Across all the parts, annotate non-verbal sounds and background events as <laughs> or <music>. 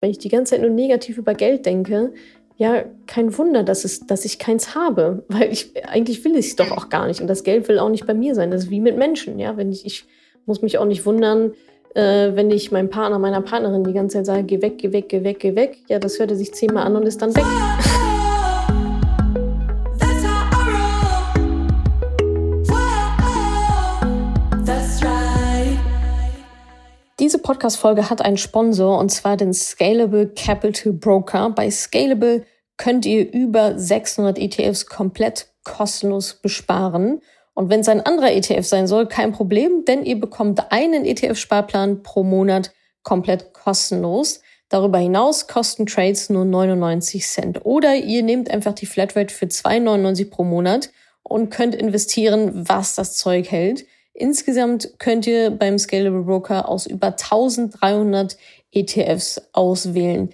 wenn ich die ganze Zeit nur negativ über Geld denke, ja, kein Wunder, dass, es, dass ich keins habe, <laughs> weil ich eigentlich will ich es doch auch gar nicht und das Geld will auch nicht bei mir sein. Das ist wie mit Menschen, ja, wenn ich, ich muss mich auch nicht wundern, äh, wenn ich meinem Partner, meiner Partnerin die ganze Zeit sage, geh weg, geh weg, geh weg, geh weg. Ja, das hört er sich zehnmal an und ist dann weg. <laughs> Diese Podcast-Folge hat einen Sponsor und zwar den Scalable Capital Broker. Bei Scalable könnt ihr über 600 ETFs komplett kostenlos besparen. Und wenn es ein anderer ETF sein soll, kein Problem, denn ihr bekommt einen ETF-Sparplan pro Monat komplett kostenlos. Darüber hinaus kosten Trades nur 99 Cent. Oder ihr nehmt einfach die Flatrate für 2,99 pro Monat und könnt investieren, was das Zeug hält. Insgesamt könnt ihr beim Scalable Broker aus über 1300 ETFs auswählen.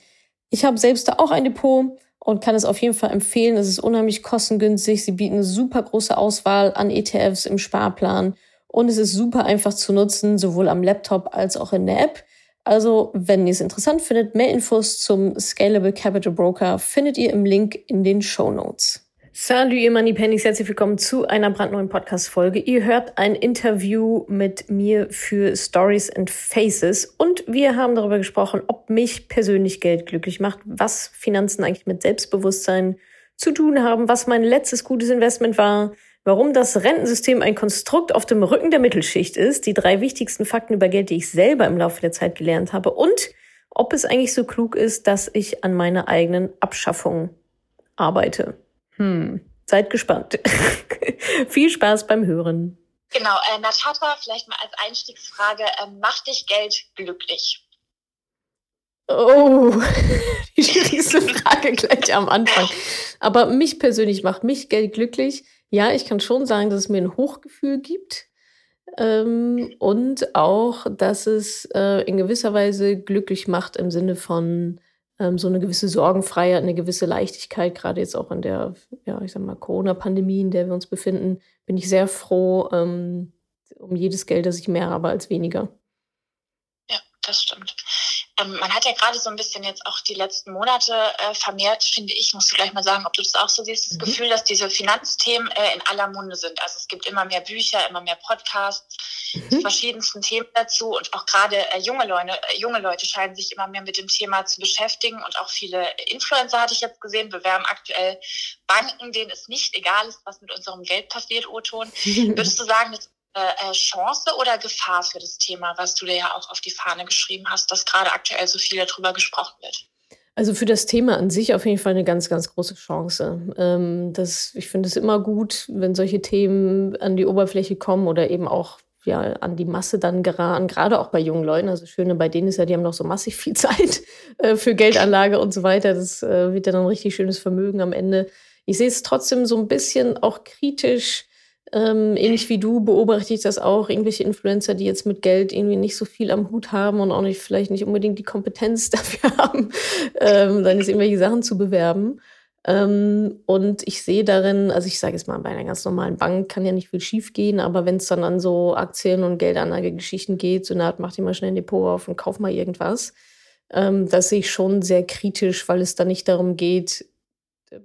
Ich habe selbst da auch ein Depot und kann es auf jeden Fall empfehlen. Es ist unheimlich kostengünstig. Sie bieten eine super große Auswahl an ETFs im Sparplan und es ist super einfach zu nutzen, sowohl am Laptop als auch in der App. Also, wenn ihr es interessant findet, mehr Infos zum Scalable Capital Broker findet ihr im Link in den Show Notes. Salut, ihr Moneypennies, herzlich willkommen zu einer brandneuen Podcast-Folge. Ihr hört ein Interview mit mir für Stories and Faces und wir haben darüber gesprochen, ob mich persönlich Geld glücklich macht, was Finanzen eigentlich mit Selbstbewusstsein zu tun haben, was mein letztes gutes Investment war, warum das Rentensystem ein Konstrukt auf dem Rücken der Mittelschicht ist, die drei wichtigsten Fakten über Geld, die ich selber im Laufe der Zeit gelernt habe und ob es eigentlich so klug ist, dass ich an meiner eigenen Abschaffung arbeite. Hm, seid gespannt. <laughs> Viel Spaß beim Hören. Genau, äh, Natata, vielleicht mal als Einstiegsfrage, äh, macht dich Geld glücklich? Oh, <laughs> die schwierigste Frage gleich am Anfang. Aber mich persönlich macht mich Geld glücklich. Ja, ich kann schon sagen, dass es mir ein Hochgefühl gibt. Ähm, und auch, dass es äh, in gewisser Weise glücklich macht im Sinne von, ähm, so eine gewisse Sorgenfreiheit, eine gewisse Leichtigkeit, gerade jetzt auch in der, ja, ich sag mal, Corona-Pandemie, in der wir uns befinden, bin ich sehr froh ähm, um jedes Geld, das ich mehr habe als weniger. Ja, das stimmt. Ähm, man hat ja gerade so ein bisschen jetzt auch die letzten Monate äh, vermehrt, finde ich, musst du gleich mal sagen, ob du das auch so siehst, das mhm. Gefühl, dass diese Finanzthemen äh, in aller Munde sind. Also es gibt immer mehr Bücher, immer mehr Podcasts mhm. verschiedensten Themen dazu und auch gerade äh, junge Leute, äh, junge Leute scheinen sich immer mehr mit dem Thema zu beschäftigen und auch viele Influencer hatte ich jetzt gesehen, bewerben aktuell Banken, denen es nicht egal ist, was mit unserem Geld passiert, O-Ton. <laughs> Würdest du sagen, dass äh, äh, Chance oder Gefahr für das Thema, was du dir ja auch auf die Fahne geschrieben hast, dass gerade aktuell so viel darüber gesprochen wird? Also für das Thema an sich auf jeden Fall eine ganz, ganz große Chance. Ähm, das, ich finde es immer gut, wenn solche Themen an die Oberfläche kommen oder eben auch ja, an die Masse dann geraten, gerade auch bei jungen Leuten. Also Schöne bei denen ist ja, die haben noch so massig viel <laughs> Zeit äh, für Geldanlage und so weiter. Das äh, wird dann ein richtig schönes Vermögen am Ende. Ich sehe es trotzdem so ein bisschen auch kritisch, ähm, ähnlich wie du beobachte ich das auch. Irgendwelche Influencer, die jetzt mit Geld irgendwie nicht so viel am Hut haben und auch nicht vielleicht nicht unbedingt die Kompetenz <laughs> dafür haben, ähm, dann jetzt irgendwelche Sachen zu bewerben. Ähm, und ich sehe darin, also ich sage jetzt mal, bei einer ganz normalen Bank kann ja nicht viel schief gehen, aber wenn es dann an so Aktien- und Geldanlagegeschichten geht, so eine Art, mach dir mal schnell ein Depot auf und kauf mal irgendwas, ähm, das sehe ich schon sehr kritisch, weil es da nicht darum geht, äh,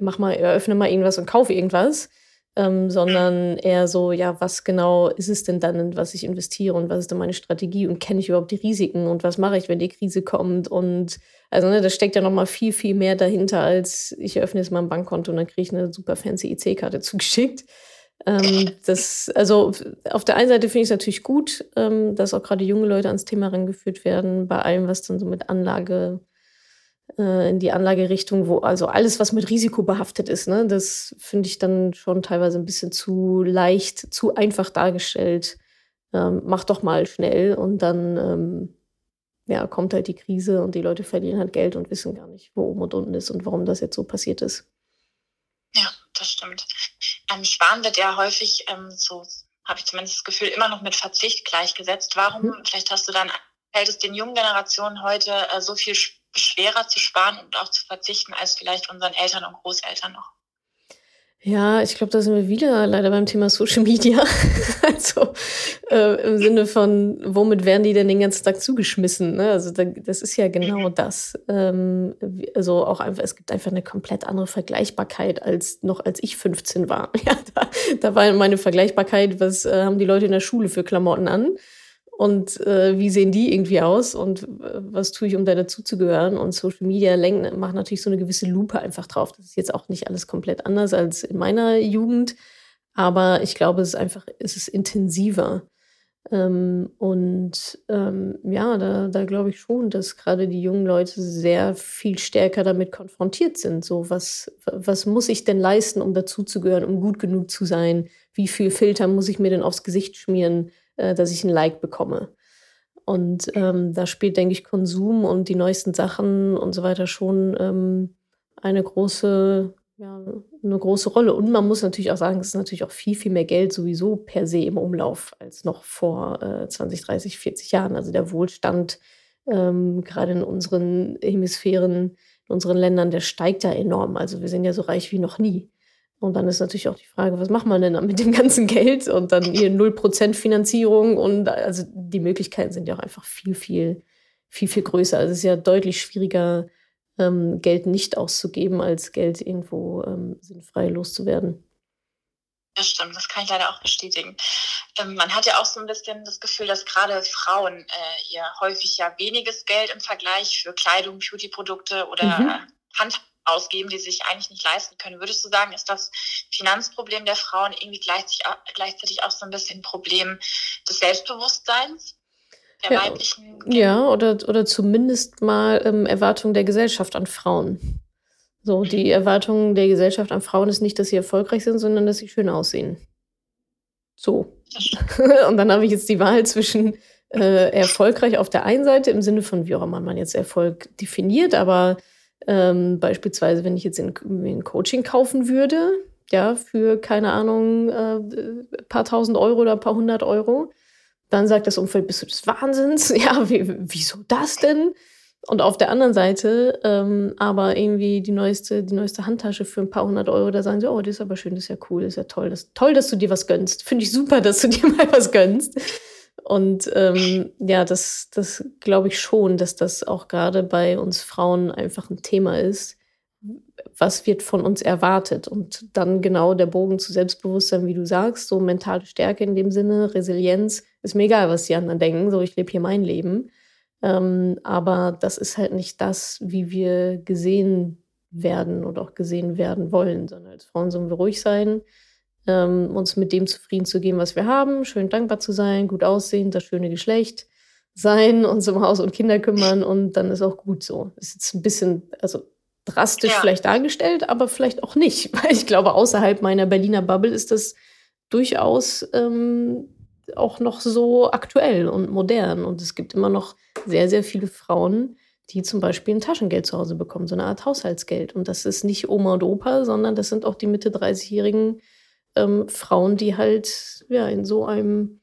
mach mal, eröffne mal irgendwas und kauf irgendwas, ähm, sondern eher so, ja, was genau ist es denn dann, in was ich investiere und was ist denn meine Strategie und kenne ich überhaupt die Risiken und was mache ich, wenn die Krise kommt und also ne, da steckt ja noch mal viel, viel mehr dahinter, als ich eröffne jetzt mal ein Bankkonto und dann kriege ich eine super fancy IC-Karte <laughs> zugeschickt. Ähm, das, also auf der einen Seite finde ich es natürlich gut, ähm, dass auch gerade junge Leute ans Thema rangeführt werden, bei allem, was dann so mit Anlage äh, in die Anlagerichtung, wo also alles, was mit Risiko behaftet ist, ne, das finde ich dann schon teilweise ein bisschen zu leicht, zu einfach dargestellt. Ähm, mach doch mal schnell und dann ähm, ja, kommt halt die Krise und die Leute verlieren halt Geld und wissen gar nicht, wo oben und unten ist und warum das jetzt so passiert ist. Ja, das stimmt. Ähm, Sparen wird ja häufig, ähm, so habe ich zumindest das Gefühl, immer noch mit Verzicht gleichgesetzt. Warum, mhm. vielleicht hast du dann, fällt es den jungen Generationen heute äh, so viel schwerer zu sparen und auch zu verzichten als vielleicht unseren Eltern und Großeltern noch. Ja, ich glaube, da sind wir wieder leider beim Thema Social Media. <laughs> also äh, im Sinne von, womit werden die denn den ganzen Tag zugeschmissen? Ne? Also da, das ist ja genau das. Ähm, also auch einfach, es gibt einfach eine komplett andere Vergleichbarkeit als noch als ich 15 war. <laughs> Ja, da, da war meine Vergleichbarkeit, was äh, haben die Leute in der Schule für Klamotten an? Und äh, wie sehen die irgendwie aus und äh, was tue ich, um da dazuzugehören. Und Social Media lenken, macht natürlich so eine gewisse Lupe einfach drauf. Das ist jetzt auch nicht alles komplett anders als in meiner Jugend, aber ich glaube, es ist einfach, es ist intensiver. Ähm, und ähm, ja, da, da glaube ich schon, dass gerade die jungen Leute sehr viel stärker damit konfrontiert sind. So, was, was muss ich denn leisten, um dazuzugehören, um gut genug zu sein? Wie viel Filter muss ich mir denn aufs Gesicht schmieren? Äh, dass ich ein Like bekomme. Und ähm, da spielt, denke ich, Konsum und die neuesten Sachen und so weiter schon ähm, eine große, ja, eine große Rolle. Und man muss natürlich auch sagen, es ist natürlich auch viel, viel mehr Geld sowieso per se im Umlauf als noch vor äh, 20, 30, 40 Jahren. Also der Wohlstand, ähm, gerade in unseren Hemisphären, in unseren Ländern, der steigt ja enorm. Also wir sind ja so reich wie noch nie. Und dann ist natürlich auch die Frage, was macht man denn dann mit dem ganzen Geld und dann hier 0% Finanzierung und also die Möglichkeiten sind ja auch einfach viel, viel, viel, viel größer. Also es ist ja deutlich schwieriger, ähm, Geld nicht auszugeben, als Geld irgendwo ähm, sinnfrei loszuwerden. Das stimmt, das kann ich leider auch bestätigen. Ähm, man hat ja auch so ein bisschen das Gefühl, dass gerade Frauen äh, ihr häufig ja weniges Geld im Vergleich für Kleidung, Beautyprodukte oder mhm. Hand ausgeben, die sie sich eigentlich nicht leisten können. Würdest du sagen, ist das Finanzproblem der Frauen irgendwie gleichzeitig auch so ein bisschen ein Problem des Selbstbewusstseins? Der ja, weiblichen ja, oder, oder zumindest mal ähm, Erwartungen der Gesellschaft an Frauen. So, die Erwartung der Gesellschaft an Frauen ist nicht, dass sie erfolgreich sind, sondern dass sie schön aussehen. So. <laughs> Und dann habe ich jetzt die Wahl zwischen äh, erfolgreich auf der einen Seite im Sinne von, wie auch immer man jetzt Erfolg definiert, aber ähm, beispielsweise, wenn ich jetzt in, in Coaching kaufen würde, ja, für, keine Ahnung, äh, paar tausend Euro oder ein paar hundert Euro, dann sagt das Umfeld, bist du des Wahnsinns? <laughs> Ja, wie, wieso das denn? Und auf der anderen Seite, ähm, aber irgendwie die neueste, die neueste Handtasche für ein paar hundert Euro, da sagen sie, oh, das ist aber schön, das ist ja cool, das ist ja toll, das toll, dass du dir was gönnst. Finde ich super, dass du dir <laughs> mal was gönnst. Und ähm, ja, das, das glaube ich schon, dass das auch gerade bei uns Frauen einfach ein Thema ist. Was wird von uns erwartet? Und dann genau der Bogen zu Selbstbewusstsein, wie du sagst, so mentale Stärke in dem Sinne, Resilienz, ist mir egal, was die anderen denken, so ich lebe hier mein Leben. Ähm, aber das ist halt nicht das, wie wir gesehen werden oder auch gesehen werden wollen, sondern als Frauen sollen wir ruhig sein, ähm, uns mit dem zufrieden zu geben, was wir haben, schön dankbar zu sein, gut aussehen, das schöne Geschlecht sein, uns um Haus und Kinder kümmern und dann ist auch gut so. Ist jetzt ein bisschen, also drastisch ja. vielleicht dargestellt, aber vielleicht auch nicht, <laughs> weil ich glaube, außerhalb meiner Berliner Bubble ist das durchaus ähm, auch noch so aktuell und modern. Und es gibt immer noch sehr, sehr viele Frauen, die zum Beispiel ein Taschengeld zu Hause bekommen, so eine Art Haushaltsgeld. Und das ist nicht Oma und Opa, sondern das sind auch die Mitte 30-jährigen ähm, Frauen, die halt ja in so einem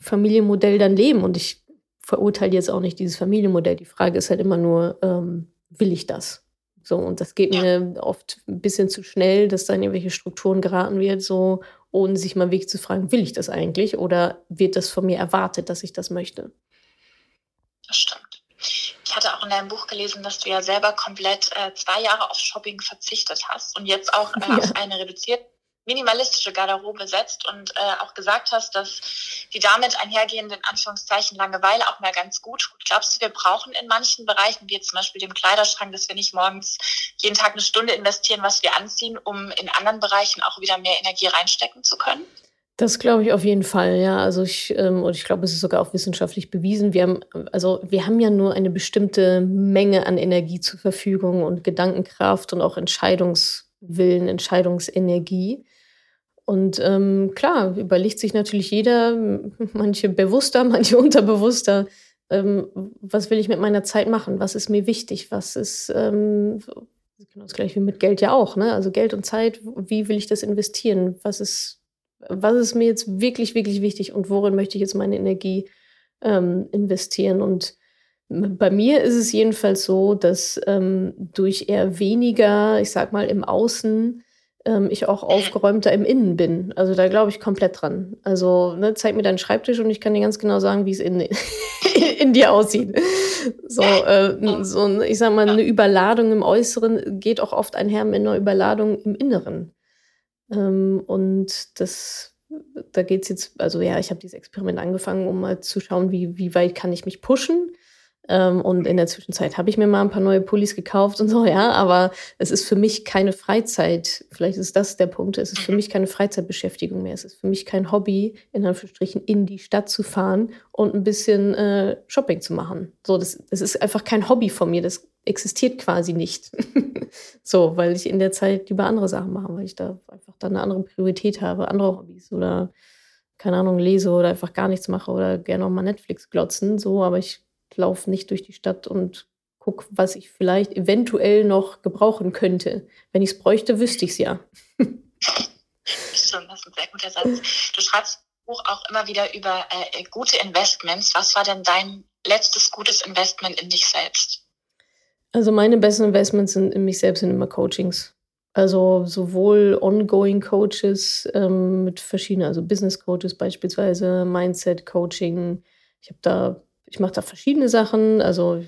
Familienmodell dann leben. Und ich verurteile jetzt auch nicht dieses Familienmodell. Die Frage ist halt immer nur, ähm, will ich das? So, und das geht mir oft ein bisschen zu schnell, dass da in irgendwelche Strukturen geraten wird, so ohne sich mal wirklich zu fragen, will ich das eigentlich oder wird das von mir erwartet, dass ich das möchte? Das stimmt. Ich hatte auch in deinem Buch gelesen, dass du ja selber komplett äh, zwei Jahre auf Shopping verzichtet hast und jetzt auch äh, <laughs> ja. auf eine reduzierte minimalistische Garderobe setzt und äh, auch gesagt hast, dass die damit einhergehende, in Anführungszeichen, Langeweile auch mal ganz gut tut. Glaubst du, wir brauchen in manchen Bereichen, wie zum Beispiel dem Kleiderschrank, dass wir nicht morgens jeden Tag eine Stunde investieren, was wir anziehen, um in anderen Bereichen auch wieder mehr Energie reinstecken zu können? Das glaube ich auf jeden Fall, ja. Also ich, ähm, und ich glaube, es ist sogar auch wissenschaftlich bewiesen. Wir haben, also wir haben ja nur eine bestimmte Menge an Energie zur Verfügung und Gedankenkraft und auch Entscheidungswillen, Entscheidungsenergie. Und ähm, klar, überlegt sich natürlich jeder, manche bewusster, <laughs> manche unterbewusster, ähm, was will ich mit meiner Zeit machen? Was ist mir wichtig? Was ist, ähm, genau das gleiche wie mit Geld ja auch, ne? Also Geld und Zeit, wie will ich das investieren? Was ist, was ist mir jetzt wirklich, wirklich wichtig und worin möchte ich jetzt meine Energie ähm, investieren? Und bei mir ist es jedenfalls so, dass ähm, durch eher weniger, ich sag mal, im Außen ähm, ich auch aufgeräumter im Innen bin. Also da glaube ich komplett dran. Also ne, zeig mir deinen Schreibtisch und ich kann dir ganz genau sagen, wie es in, <laughs> in dir aussieht. So, äh, so, ich sag mal, eine Überladung im Äußeren geht auch oft einher mit einer Überladung im Inneren. Ähm, und das, da geht es jetzt, also ja, ich habe dieses Experiment angefangen, um mal zu schauen, wie, wie weit kann ich mich pushen. Ähm, und in der Zwischenzeit habe ich mir mal ein paar neue Pullis gekauft und so, ja, aber es ist für mich keine Freizeit. Vielleicht ist das der Punkt. Es ist für mich keine Freizeitbeschäftigung mehr. Es ist für mich kein Hobby, in Anführungsstrichen in die Stadt zu fahren und ein bisschen äh, Shopping zu machen. So, das, das ist einfach kein Hobby von mir. Das existiert quasi nicht. <laughs> so, weil ich in der Zeit lieber andere Sachen mache, weil ich da einfach dann eine andere Priorität habe, andere Hobbys oder keine Ahnung, lese oder einfach gar nichts mache oder gerne auch mal Netflix glotzen. So, aber ich laufe nicht durch die Stadt und gucke, was ich vielleicht eventuell noch gebrauchen könnte. Wenn ich es bräuchte, wüsste ich es ja. Stimmt, das ist ein sehr guter Satz. Du schreibst im Buch auch immer wieder über äh, gute Investments. Was war denn dein letztes gutes Investment in dich selbst? Also meine besten Investments sind in mich selbst sind immer Coachings. Also sowohl ongoing Coaches ähm, mit verschiedenen, also Business Coaches beispielsweise, Mindset Coaching. Ich habe da ich mache da verschiedene Sachen, also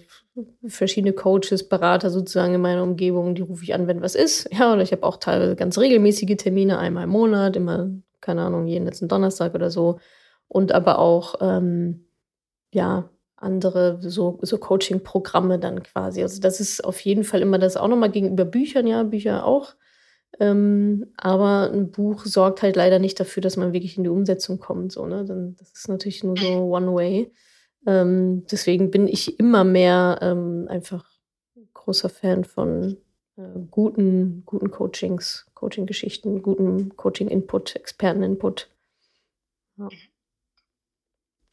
verschiedene Coaches, Berater sozusagen in meiner Umgebung, die rufe ich an, wenn was ist. Ja, oder ich habe auch teilweise ganz regelmäßige Termine, einmal im Monat, immer, keine Ahnung, jeden letzten Donnerstag oder so. Und aber auch, ähm, ja, andere so, so Coaching-Programme dann quasi. Also das ist auf jeden Fall immer das auch nochmal gegenüber Büchern, ja, Bücher auch. Ähm, aber ein Buch sorgt halt leider nicht dafür, dass man wirklich in die Umsetzung kommt. So, ne? Dann, das ist natürlich nur so One Way. Ähm, deswegen bin ich immer mehr ähm, einfach großer Fan von äh, guten, guten Coachings, Coaching-Geschichten, guten Coaching-Input, Experten-Input. Ja.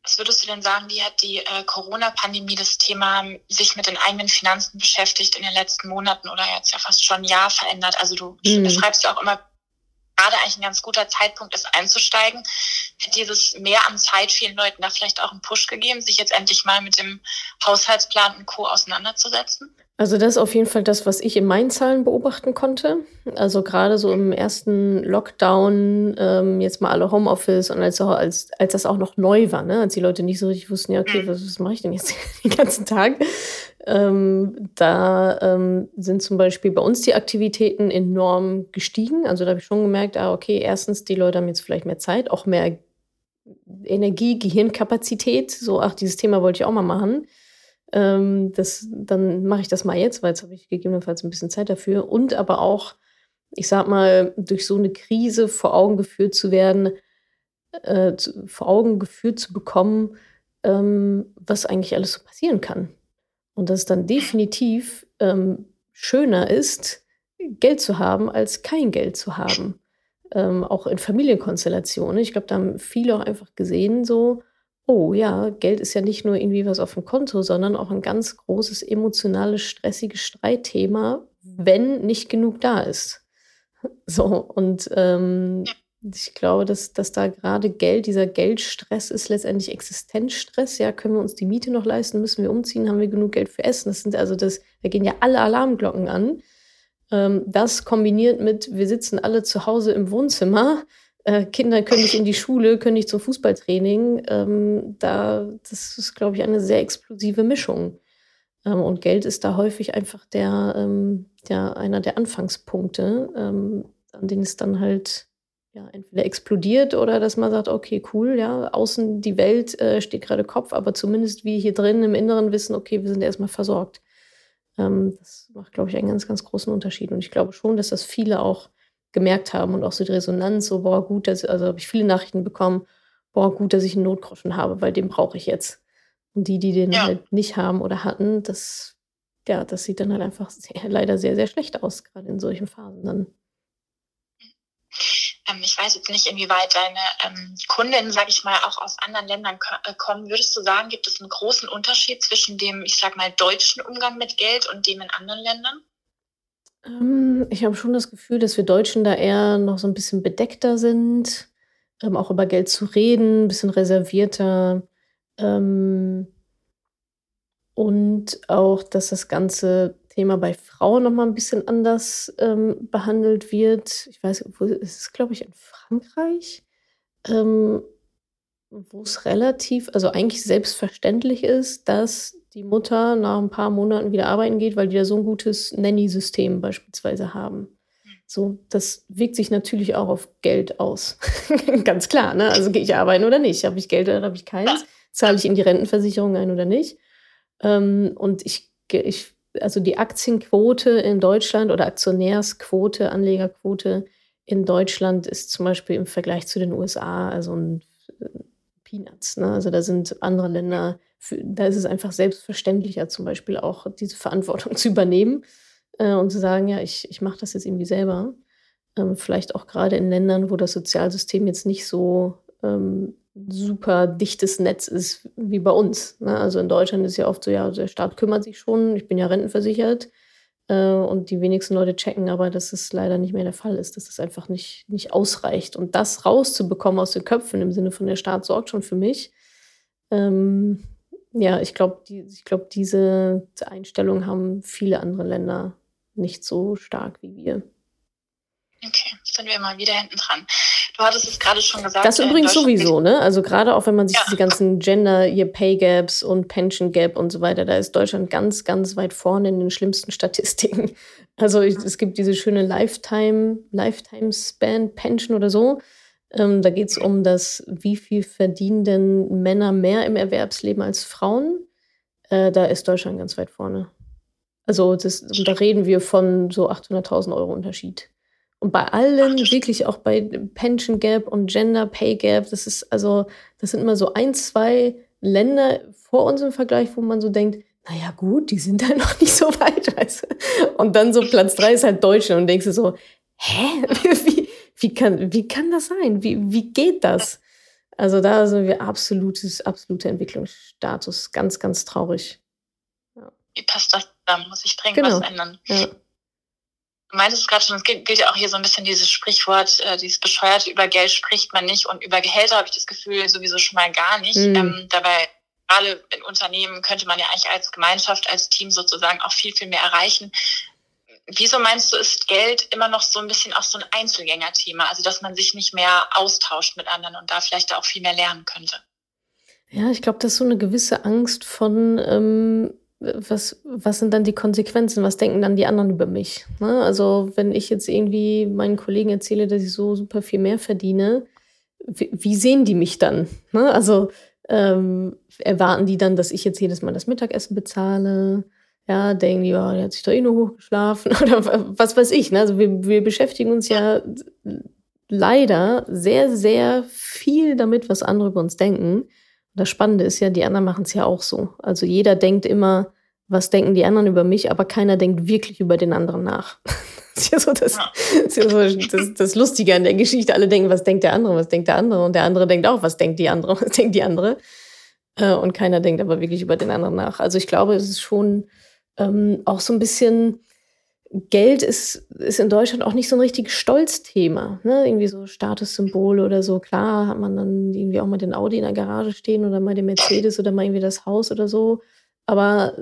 Was würdest du denn sagen, wie hat die äh, Corona-Pandemie das Thema sich mit den eigenen Finanzen beschäftigt in den letzten Monaten oder jetzt ja fast schon ein Jahr verändert? Also du mhm. beschreibst ja auch immer gerade eigentlich ein ganz guter Zeitpunkt ist, einzusteigen. Hat dieses mehr an Zeit vielen Leuten da vielleicht auch einen Push gegeben, sich jetzt endlich mal mit dem Haushaltsplan und Co. auseinanderzusetzen? Also das ist auf jeden Fall das, was ich in meinen Zahlen beobachten konnte. Also gerade so im ersten Lockdown, ähm, jetzt mal alle Homeoffice und als, als, als das auch noch neu war, ne? als die Leute nicht so richtig wussten, ja, okay, mhm. was, was mache ich denn jetzt <laughs> den ganzen Tag? Ähm, da ähm, sind zum Beispiel bei uns die Aktivitäten enorm gestiegen. Also da habe ich schon gemerkt, ah, okay, erstens, die Leute haben jetzt vielleicht mehr Zeit, auch mehr Energie, Gehirnkapazität. So, ach, dieses Thema wollte ich auch mal machen. Ähm, das, dann mache ich das mal jetzt, weil jetzt habe ich gegebenenfalls ein bisschen Zeit dafür. Und aber auch, ich sag mal, durch so eine Krise vor Augen geführt zu werden, äh, zu, vor Augen geführt zu bekommen, ähm, was eigentlich alles so passieren kann. Und dass es dann definitiv ähm, schöner ist, Geld zu haben, als kein Geld zu haben. Ähm, auch in Familienkonstellationen. Ich glaube, da haben viele auch einfach gesehen, so, oh ja, Geld ist ja nicht nur irgendwie was auf dem Konto, sondern auch ein ganz großes emotionales, stressiges Streitthema, wenn nicht genug da ist. <laughs> So, und ähm, ich glaube, dass, dass da gerade Geld, dieser Geldstress ist letztendlich Existenzstress. Ja, können wir uns die Miete noch leisten? Müssen wir umziehen? Haben wir genug Geld für Essen? Das sind also das, da gehen ja alle Alarmglocken an. Ähm, das kombiniert mit, wir sitzen alle zu Hause im Wohnzimmer äh, Kinder können nicht in die Schule, können nicht zum Fußballtraining. Ähm, da, das ist, glaube ich, eine sehr explosive Mischung. Ähm, und Geld ist da häufig einfach der, ähm, der einer der Anfangspunkte, ähm, an denen es dann halt ja, entweder explodiert oder dass man sagt, okay, cool, ja, außen die Welt äh, steht gerade Kopf, aber zumindest wir hier drin im Inneren wissen, okay, wir sind erstmal versorgt. Ähm, das macht, glaube ich, einen ganz, ganz großen Unterschied. Und ich glaube schon, dass das viele auch gemerkt haben und auch so die Resonanz, so, boah, gut, dass, also habe ich viele Nachrichten bekommen, boah, gut, dass ich einen Notgroschen habe, weil den brauche ich jetzt. Und die, die den ja. halt nicht haben oder hatten, das, ja, das sieht dann halt einfach <laughs> sehr, leider sehr, sehr schlecht aus, gerade in solchen Phasen dann. Ähm, ich weiß jetzt nicht, inwieweit deine ähm, Kundinnen, sage ich mal, auch aus anderen Ländern äh, kommen. Würdest du sagen, gibt es einen großen Unterschied zwischen dem, ich sag mal, deutschen Umgang mit Geld und dem in anderen Ländern? Ähm, ich habe schon das Gefühl, dass wir Deutschen da eher noch so ein bisschen bedeckter sind, ähm, auch über Geld zu reden, ein bisschen reservierter. Ähm, und auch, dass das Ganze Thema bei Frauen noch mal ein bisschen anders ähm, behandelt wird. Ich weiß, wo ist es, glaube ich, in Frankreich, ähm, wo es relativ, also eigentlich selbstverständlich ist, dass die Mutter nach ein paar Monaten wieder arbeiten geht, weil die da so ein gutes Nanny-System beispielsweise haben. So, das wirkt sich natürlich auch auf Geld aus. <laughs> Ganz klar, ne? Also gehe ich arbeiten oder nicht? Habe ich Geld oder habe ich keins? Zahle ich in die Rentenversicherung ein oder nicht? Ähm, und ich, ich, also die Aktienquote in Deutschland oder Aktionärsquote, Anlegerquote in Deutschland ist zum Beispiel im Vergleich zu den USA, also ein Peanuts. Ne? Also da sind andere Länder, für, da ist es einfach selbstverständlicher, zum Beispiel auch diese Verantwortung <laughs> zu übernehmen äh, und zu sagen, ja, ich, ich mache das jetzt irgendwie selber. Ähm, vielleicht auch gerade in Ländern, wo das Sozialsystem jetzt nicht so ähm, super dichtes Netz ist wie bei uns. Ne? Also in Deutschland ist ja oft so, ja, der Staat kümmert sich schon, ich bin ja rentenversichert. Äh, und die wenigsten Leute checken aber, dass es leider nicht mehr der Fall ist, dass es einfach nicht, nicht ausreicht. Und das rauszubekommen aus den Köpfen im Sinne von der Staat sorgt schon für mich. Ähm, ja, ich glaube, die, glaub, diese Einstellung haben viele andere Länder nicht so stark wie wir. Okay, sind wir mal wieder hinten dran. Du hattest es gerade schon gesagt. Das übrigens sowieso, ne? Also gerade auch wenn man sich ja. diese ganzen Gender, ihr Pay Gaps und Pension Gap und so weiter, da ist Deutschland ganz, ganz weit vorne in den schlimmsten Statistiken. <laughs> Also ich, es gibt diese schöne Lifetime, Lifetime Span Pension oder so. Ähm, da geht es um das, wie viel verdienen denn Männer mehr im Erwerbsleben als Frauen. Äh, da ist Deutschland ganz weit vorne. Also das, da reden wir von so 800.000 Euro Unterschied. Und bei allen, wirklich auch bei Pension Gap und Gender Pay Gap, das ist also, das sind immer so ein, zwei Länder vor uns im Vergleich, wo man so denkt, naja, gut, die sind da <laughs> noch nicht so weit, weißt du? Und dann so Platz drei ist halt Deutschland und denkst du so, hä? <laughs> Wie, wie, kann, wie kann das sein? Wie, wie geht das? Also da sind wir absolutes, absoluter Entwicklungsstatus. Ganz, ganz traurig. Ja. Wie passt das? Da muss ich dringend genau. was ändern. Ja. Du meintest es gerade schon, es gilt, gilt, ja auch hier so ein bisschen dieses Sprichwort, äh, dieses bescheuerte, über Geld spricht man nicht und über Gehälter habe ich das Gefühl sowieso schon mal gar nicht. Mhm. Ähm, dabei, gerade in Unternehmen könnte man ja eigentlich als Gemeinschaft, als Team sozusagen auch viel, viel mehr erreichen. Wieso meinst du, ist Geld immer noch so ein bisschen auch so ein Einzelgängerthema? Also, dass man sich nicht mehr austauscht mit anderen und da vielleicht auch viel mehr lernen könnte? Ja, ich glaube, das ist so eine gewisse Angst von, ähm, was, was sind dann die Konsequenzen? Was denken dann die anderen über mich? Ne? Also, wenn ich jetzt irgendwie meinen Kollegen erzähle, dass ich so super viel mehr verdiene, wie, wie sehen die mich dann? Ne? Also, ähm, erwarten die dann, dass ich jetzt jedes Mal das Mittagessen bezahle? Ja, denken die, ja, der hat sich doch eh nur hochgeschlafen <laughs> oder was weiß ich. Ne? Also, wir, wir beschäftigen uns ja leider sehr, sehr viel damit, was andere über uns denken. Das Spannende ist ja, die anderen machen es ja auch so. Also jeder denkt immer, was denken die anderen über mich, aber keiner denkt wirklich über den anderen nach. <laughs> das ist ja so das, ist ja so das, das Lustige an der Geschichte. Alle denken, was denkt der andere, was denkt der andere? Und der andere denkt auch, was denkt die andere, <laughs> was denkt die andere? Äh, und keiner denkt aber wirklich über den anderen nach. Also ich glaube, es ist schon ähm, auch so ein bisschen Geld ist, ist in Deutschland auch nicht so ein richtig Stolzthema. Ne? Irgendwie so Statussymbole oder so. Klar hat man dann irgendwie auch mal den Audi in der Garage stehen oder mal den Mercedes oder mal irgendwie das Haus oder so. Aber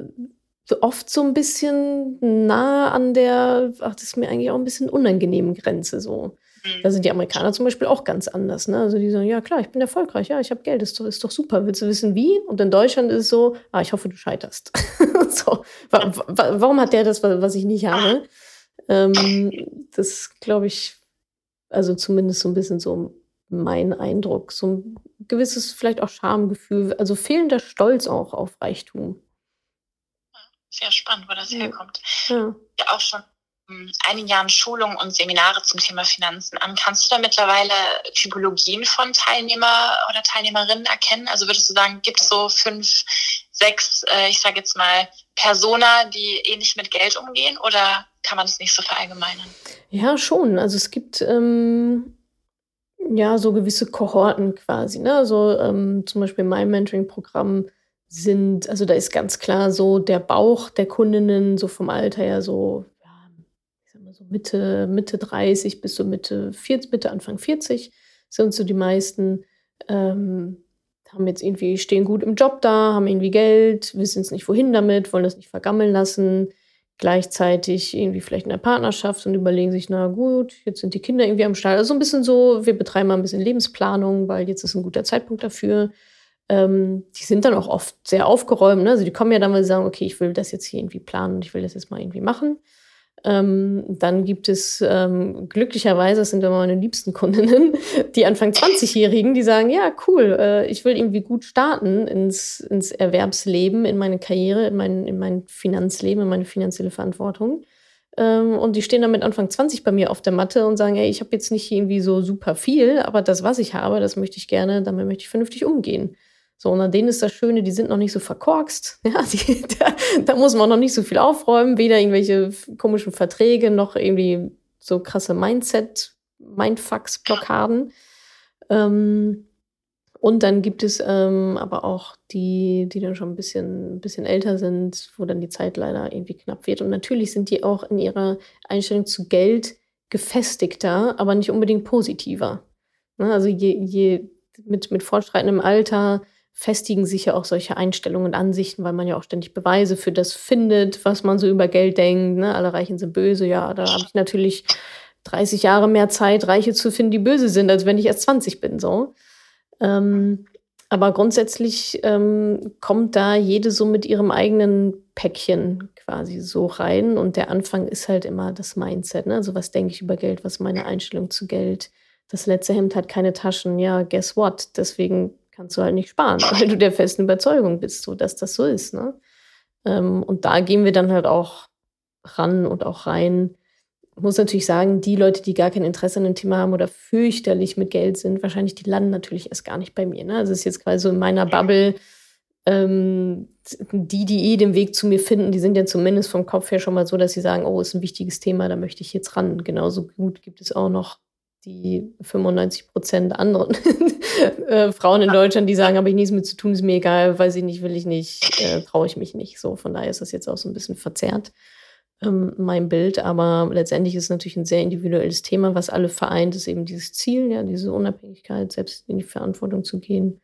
oft so ein bisschen nah an der, ach, das ist mir eigentlich auch ein bisschen unangenehmen Grenze so. Mhm. Da sind die Amerikaner zum Beispiel auch ganz anders. Ne? Also die sagen, ja klar, ich bin erfolgreich, ja, ich habe Geld, ist doch, ist doch super. Willst du wissen, wie? Und in Deutschland ist es so, ah, ich hoffe, du scheiterst. <laughs> so. Warum hat der das, was ich nicht habe? Ähm, das glaube ich, also zumindest so ein bisschen so mein Eindruck. So ein gewisses vielleicht auch Schamgefühl, also fehlender Stolz auch auf Reichtum. Sehr spannend, wo das herkommt. Ja. ja, auch schon einigen Jahren Schulungen und Seminare zum Thema Finanzen an. Kannst du da mittlerweile Typologien von Teilnehmer oder Teilnehmerinnen erkennen? Also würdest du sagen, gibt es so fünf, sechs, äh, ich sage jetzt mal, Persona, die ähnlich mit Geld umgehen oder kann man das nicht so verallgemeinern? Ja, schon. Also es gibt ähm, ja so gewisse Kohorten quasi. Ne? Also ähm, zum Beispiel in meinem Mentoring-Programm sind, also da ist ganz klar so der Bauch der Kundinnen so vom Alter her so Mitte, Mitte 30 bis so Mitte 40, Mitte Anfang 40 sind so die meisten. Ähm, haben jetzt irgendwie, stehen gut im Job da, haben irgendwie Geld, wissen es nicht wohin damit, wollen das nicht vergammeln lassen, gleichzeitig irgendwie vielleicht in der Partnerschaft und überlegen sich, na gut, jetzt sind die Kinder irgendwie am Start. Also so ein bisschen so, wir betreiben mal ein bisschen Lebensplanung, weil jetzt ist ein guter Zeitpunkt dafür. Ähm, die sind dann auch oft sehr aufgeräumt. Ne? Also die kommen ja dann, weil sie sagen, okay, ich will das jetzt hier irgendwie planen und ich will das jetzt mal irgendwie machen. Ähm, dann gibt es ähm, glücklicherweise, das sind immer meine liebsten Kundinnen, <laughs> die Anfang 20-Jährigen, die sagen, ja, cool, äh, ich will irgendwie gut starten ins, ins Erwerbsleben, in meine Karriere, in mein, in mein Finanzleben, in meine finanzielle Verantwortung. Ähm, und die stehen dann mit Anfang 20 bei mir auf der Matte und sagen, ey, ich habe jetzt nicht irgendwie so super viel, aber das, was ich habe, das möchte ich gerne, damit möchte ich vernünftig umgehen. So, und an denen ist das Schöne, die sind noch nicht so verkorkst. <laughs> Ja, die, da, da, muss man noch nicht so viel aufräumen, weder irgendwelche komischen Verträge noch irgendwie so krasse Mindset, Mindfucks-Blockaden. Ähm, und dann gibt es ähm, aber auch die, die dann schon ein bisschen, ein bisschen älter sind, wo dann die Zeit leider irgendwie knapp wird. Und natürlich sind die auch in ihrer Einstellung zu Geld gefestigter, aber nicht unbedingt positiver. Ne? Also je, je mit, mit fortschreitendem Alter festigen sich ja auch solche Einstellungen und Ansichten, weil man ja auch ständig Beweise für das findet, was man so über Geld denkt. Ne? Alle Reichen sind böse. Ja, da habe ich natürlich 30 Jahre mehr Zeit, Reiche zu finden, die böse sind, als wenn ich erst 20 bin. So. Ähm, aber grundsätzlich ähm, kommt da jede so mit ihrem eigenen Päckchen quasi so rein. Und der Anfang ist halt immer das Mindset. Ne? Also was denke ich über Geld, was meine Einstellung zu Geld. Das letzte Hemd hat keine Taschen. Ja, guess what? Deswegen kannst du halt nicht sparen, weil du der festen Überzeugung bist, so dass das so ist. Ne? Ähm, und da gehen wir dann halt auch ran und auch rein. Ich muss natürlich sagen, die Leute, die gar kein Interesse an dem Thema haben oder fürchterlich mit Geld sind, wahrscheinlich, die landen natürlich erst gar nicht bei mir. Ne? Also es ist jetzt quasi so in meiner Bubble, ähm, die, die eh den Weg zu mir finden, die sind ja zumindest vom Kopf her schon mal so, dass sie sagen, oh, ist ein wichtiges Thema, da möchte ich jetzt ran. Genauso gut gibt es auch noch die 95 Prozent anderen <laughs> äh, Frauen in Deutschland, die sagen, habe ich nichts mit zu tun, ist mir egal, weiß ich nicht, will ich nicht, äh, traue ich mich nicht. So, von daher ist das jetzt auch so ein bisschen verzerrt, ähm, mein Bild. Aber letztendlich ist es natürlich ein sehr individuelles Thema, was alle vereint, ist eben dieses Ziel, ja, diese Unabhängigkeit, selbst in die Verantwortung zu gehen,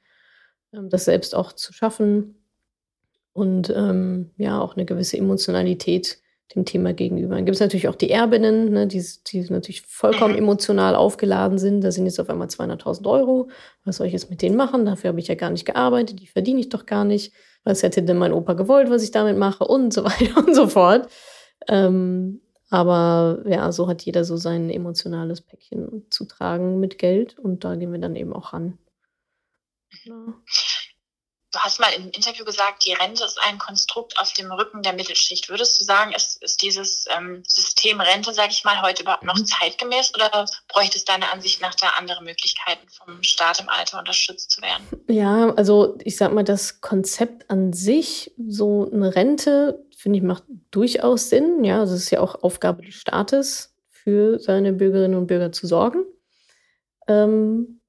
ähm, das selbst auch zu schaffen und ähm, ja, auch eine gewisse Emotionalität dem Thema gegenüber. Dann gibt es natürlich auch die Erbinnen, ne, die, die natürlich vollkommen mhm. emotional aufgeladen sind. Da sind jetzt auf einmal 200.000 Euro. Was soll ich jetzt mit denen machen? Dafür habe ich ja gar nicht gearbeitet. Die verdiene ich doch gar nicht. Was hätte denn mein Opa gewollt, was ich damit mache? Und so <laughs> weiter und so fort. Ähm, aber ja, so hat jeder so sein emotionales Päckchen zu tragen mit Geld. Und da gehen wir dann eben auch ran. Ja. Du hast mal im Interview gesagt, die Rente ist ein Konstrukt auf dem Rücken der Mittelschicht. Würdest du sagen, ist, ist dieses ähm, System Rente, sage ich mal, heute überhaupt noch mhm. zeitgemäß oder bräuchte es deiner Ansicht nach da andere Möglichkeiten, vom Staat im Alter unterstützt zu werden? Ja, also ich sag mal, das Konzept an sich, so eine Rente, finde ich, macht durchaus Sinn. Ja, also es ist ja auch Aufgabe des Staates, für seine Bürgerinnen und Bürger zu sorgen. Ähm,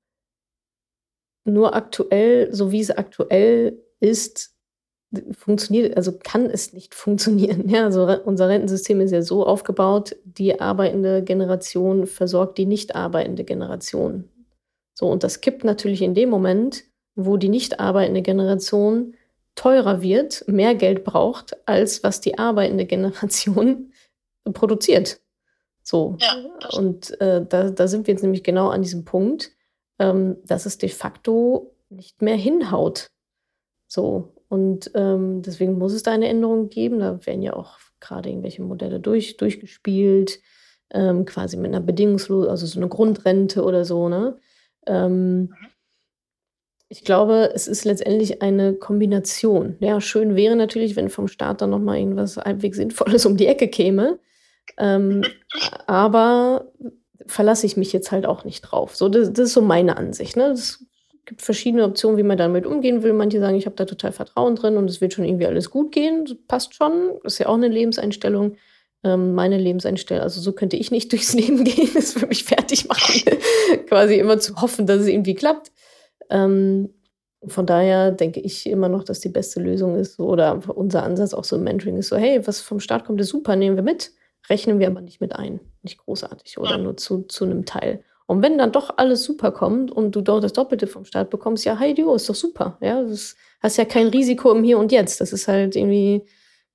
nur aktuell, so wie es aktuell ist, funktioniert, also kann es nicht <laughs> funktionieren. Ja, also unser Rentensystem ist ja so aufgebaut, die arbeitende Generation versorgt die nicht arbeitende Generation. So, und das kippt natürlich in dem Moment, wo die nicht arbeitende Generation teurer wird, mehr Geld braucht, als was die arbeitende <laughs> Generation produziert. So. Ja, und äh, da, da sind wir jetzt nämlich genau an diesem Punkt ähm, dass es de facto nicht mehr hinhaut. So. Und ähm, deswegen muss es da eine Änderung geben. Da werden ja auch gerade irgendwelche Modelle durch, durchgespielt, ähm, quasi mit einer bedingungslosen, also so eine Grundrente oder so, ne? Ähm, ich glaube, es ist letztendlich eine Kombination. Ja, schön wäre natürlich, wenn vom Staat dann nochmal irgendwas halbwegs Sinnvolles um die Ecke käme. Ähm, aber verlasse ich mich jetzt halt auch nicht drauf. So, das, das ist so meine Ansicht. Ne? Es gibt verschiedene Optionen, wie man damit umgehen will. Manche sagen, ich habe da total Vertrauen drin und es wird schon irgendwie alles gut gehen. Das passt schon. Das ist ja auch eine Lebenseinstellung. Ähm, meine Lebenseinstellung, also so könnte ich nicht <laughs> durchs Leben gehen, das für mich fertig machen. <laughs> Quasi immer zu hoffen, dass es irgendwie klappt. Ähm, von daher denke ich immer noch, dass die beste Lösung ist, oder unser Ansatz auch so im Mentoring ist so, hey, was vom Start kommt, ist super, nehmen wir mit rechnen wir aber nicht mit ein. Nicht großartig oder nur zu, zu einem Teil. Und wenn dann doch alles super kommt und du dort das Doppelte vom Start bekommst, ja, hey, du, ist doch super. Ja, das hast ja kein Risiko im Hier und Jetzt. Das ist halt irgendwie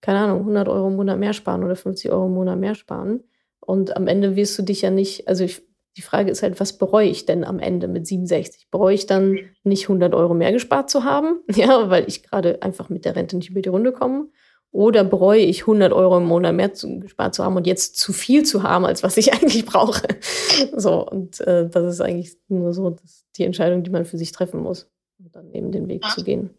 keine Ahnung, 100 Euro im Monat mehr sparen oder 50 Euro im Monat mehr sparen. Und am Ende wirst du dich ja nicht, also ich, die Frage ist halt, was bereue ich denn am Ende mit 67? Bereue ich dann nicht 100 Euro mehr gespart zu haben? <laughs> Ja, weil ich gerade einfach mit der Rente nicht über die Runde komme. Oder bereue ich 100 Euro im Monat mehr zu, gespart zu haben und jetzt zu viel zu haben, als was ich <laughs> eigentlich brauche? So, und äh, das ist eigentlich nur so die Entscheidung, die man für sich treffen muss und dann eben den Weg ja. zu gehen.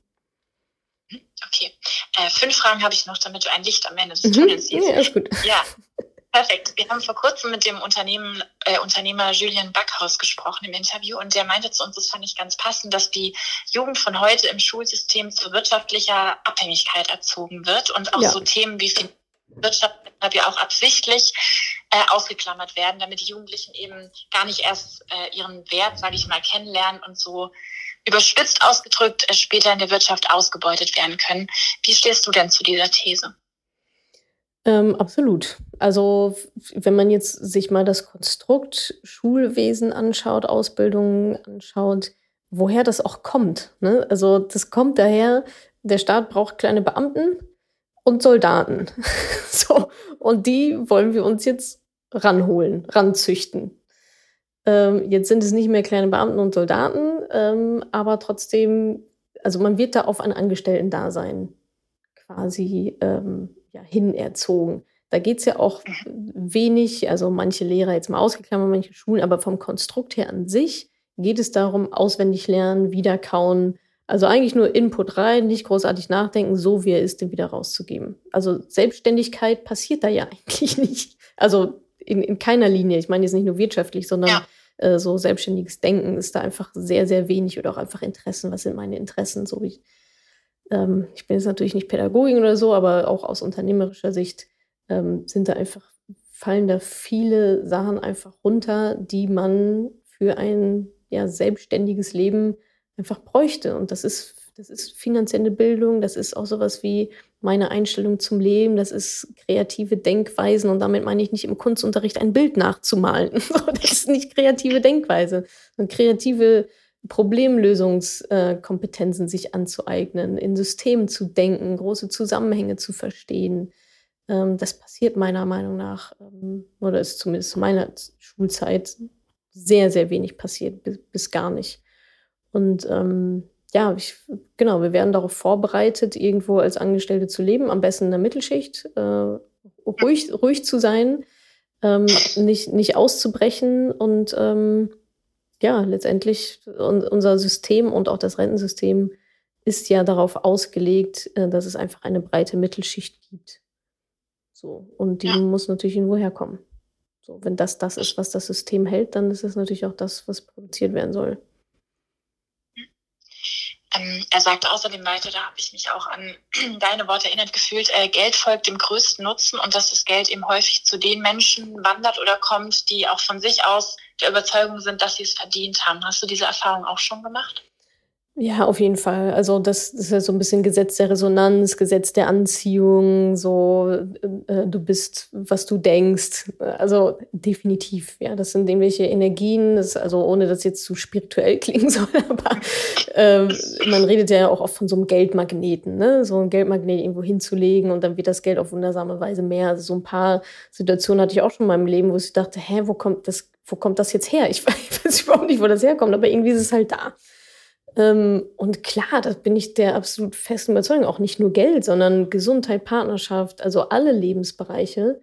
Okay. Äh, fünf Fragen habe ich noch, damit du ein Licht am Ende des mhm. Tunnels siehst. Ja, ist gut. Ja, <laughs> perfekt. Wir haben vor kurzem mit dem Unternehmen, äh, Unternehmer Julian Backhaus gesprochen im Interview und der meinte zu uns, das fand ich ganz passend, dass die Jugend von heute im Schulsystem zu wirtschaftlicher Abhängigkeit erzogen wird und auch ja. so Themen wie Wirtschaft ja auch absichtlich äh, ausgeklammert werden, damit die Jugendlichen eben gar nicht erst äh, ihren Wert, sage ich mal, kennenlernen und so überspitzt ausgedrückt äh, später in der Wirtschaft ausgebeutet werden können. Wie stehst du denn zu dieser These? Ähm, absolut. Also wenn man jetzt sich mal das Konstrukt Schulwesen anschaut, Ausbildung anschaut, woher das auch kommt. Ne? Also das kommt daher, der Staat braucht kleine Beamten und Soldaten. <laughs> so, und die wollen wir uns jetzt ranholen, ranzüchten. Ähm, jetzt sind es nicht mehr kleine Beamten und Soldaten, ähm, aber trotzdem, also man wird da auf ein Angestellten-Dasein quasi ähm, ja, hinerzogen. Da geht es ja auch wenig, also manche Lehrer jetzt mal ausgeklammert, manche Schulen, aber vom Konstrukt her an sich geht es darum, auswendig lernen, wiederkauen. Also eigentlich nur Input rein, nicht großartig nachdenken, so wie er ist, den wieder rauszugeben. Also Selbstständigkeit passiert da ja <laughs> eigentlich nicht. Also in, in keiner Linie. Ich meine jetzt nicht nur wirtschaftlich, sondern ja. äh, so selbstständiges Denken ist da einfach sehr, sehr wenig oder auch einfach Interessen. Was sind meine Interessen? So wie, ähm, ich bin jetzt natürlich nicht Pädagogin oder so, aber auch aus unternehmerischer Sicht ähm, sind da einfach, fallen da viele Sachen einfach runter, die man für ein ja, selbstständiges Leben einfach bräuchte. Und das ist, das ist finanzielle Bildung, das ist auch sowas wie meine Einstellung zum Leben, das ist kreative Denkweisen und damit meine ich nicht im Kunstunterricht ein Bild nachzumalen. <laughs> das ist nicht kreative Denkweise, sondern kreative Problemlösungskompetenzen sich anzueignen, in Systemen zu denken, große Zusammenhänge zu verstehen. Ähm, das passiert meiner Meinung nach, ähm, oder ist zumindest zu meiner Schulzeit sehr, sehr wenig passiert, bis, gar nicht. Und ähm, ja, ich, genau, wir werden darauf vorbereitet, irgendwo als Angestellte zu leben, am besten in der Mittelschicht, äh, ruhig, ruhig zu sein, ähm, nicht, nicht auszubrechen und ähm, ja, letztendlich un unser System und auch das Rentensystem ist ja darauf ausgelegt, äh, dass es einfach eine breite Mittelschicht gibt. So, und die ja. muss natürlich irgendwo herkommen. So, wenn das das ist, was das System hält, dann ist es natürlich auch das, was produziert werden soll. Ähm, er sagte außerdem weiter, da habe ich mich auch an <clears throat> deine Worte erinnert gefühlt, äh, Geld folgt dem größten Nutzen und dass das Geld eben häufig zu den Menschen wandert oder kommt, die auch von sich aus der Überzeugung sind, dass sie es verdient haben. Hast du diese Erfahrung auch schon gemacht? Ja, auf jeden Fall. Also das, ist ja so ein bisschen Gesetz der Resonanz, Gesetz der Anziehung, so äh, äh, du bist, was du denkst. Also definitiv, ja, das sind irgendwelche Energien, das, also ohne dass jetzt zu spirituell <laughs> klingen soll, aber äh, man redet ja auch oft von so einem Geldmagneten, ne? so ein Geldmagnet irgendwo hinzulegen und dann wird das Geld auf wundersame Weise mehr. Also so ein paar Situationen hatte ich auch schon in meinem Leben, wo ich dachte, hä, wo kommt das, wo kommt das jetzt her? Ich <laughs> weiß überhaupt nicht, wo das herkommt, aber irgendwie ist es halt da. Ähm, und klar, da bin ich der absolut festen Überzeugung, auch nicht nur Geld, sondern Gesundheit, Partnerschaft, also alle Lebensbereiche.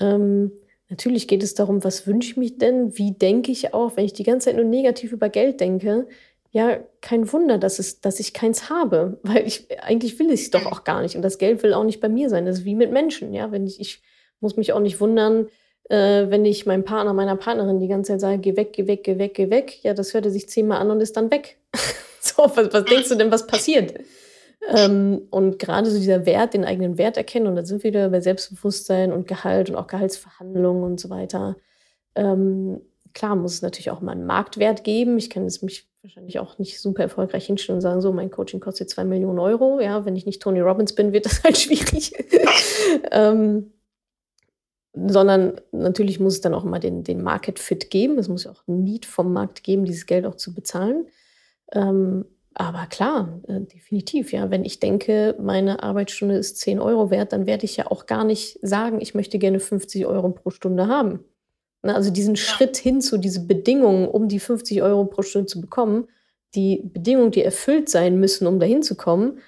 Ähm, natürlich geht es darum, was wünsche ich mich denn? Wie denke ich auch, wenn ich die ganze Zeit nur negativ über Geld denke? Ja, kein Wunder, dass, es, dass ich keins habe, <laughs> weil ich eigentlich will ich es doch auch gar nicht. Und das Geld will auch nicht bei mir sein. Das ist wie mit Menschen. Ja, wenn ich, ich muss mich auch nicht wundern, äh, wenn ich meinem Partner, meiner Partnerin die ganze Zeit sage, geh weg, geh weg, geh weg, geh weg, ja, das hört er sich zehnmal an und ist dann weg. <laughs> so, was, was denkst du denn, was passiert? Ähm, und gerade so dieser Wert, den eigenen Wert erkennen, und da sind wir wieder bei Selbstbewusstsein und Gehalt und auch Gehaltsverhandlungen und so weiter. Ähm, klar muss es natürlich auch mal einen Marktwert geben. Ich kann es mich wahrscheinlich auch nicht super erfolgreich hinstellen und sagen, so, mein Coaching kostet zwei Millionen Euro. Ja, wenn ich nicht Tony Robbins bin, wird das halt <laughs> schwierig. ähm, sondern natürlich muss es dann auch immer den, den Market Fit geben. Es muss ja auch ein Need vom Markt geben, dieses Geld auch zu bezahlen. Ähm, Aber klar, äh, definitiv, ja. Wenn ich denke, meine Arbeitsstunde ist 10 Euro wert, dann werde ich ja auch gar nicht sagen, ich möchte gerne 50 Euro pro Stunde haben. Ne, also diesen. Schritt hin zu diese Bedingungen, um die 50 Euro pro Stunde zu bekommen, die Bedingungen, die erfüllt sein müssen, um dahin zu kommen,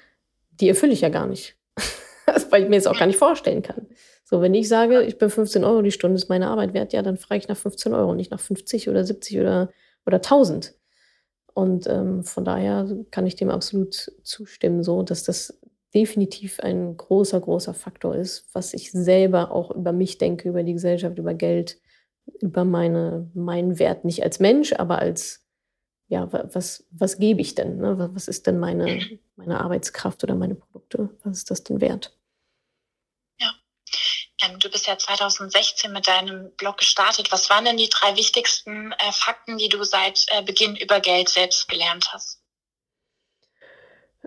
die erfülle ich ja gar nicht. <laughs> Weil ich mir jetzt auch gar nicht vorstellen kann. So, wenn ich sage, ich bin 15 Euro die Stunde, ist meine Arbeit wert, ja, dann frage ich nach 15 Euro, nicht nach 50 oder 70 oder, oder 1000. Und ähm, von daher kann ich dem absolut zustimmen, so dass das definitiv ein großer, großer Faktor ist, was ich selber auch über mich denke, über die Gesellschaft, über Geld, über meine, meinen Wert, nicht als Mensch, aber als, ja, was, was gebe ich denn? Ne? Was ist denn meine, meine Arbeitskraft oder meine Produkte? Was ist das denn wert? Ähm, du bist ja 2016 mit deinem Blog gestartet. Was waren denn die drei wichtigsten äh, Fakten, die du seit äh, Beginn über Geld selbst gelernt hast?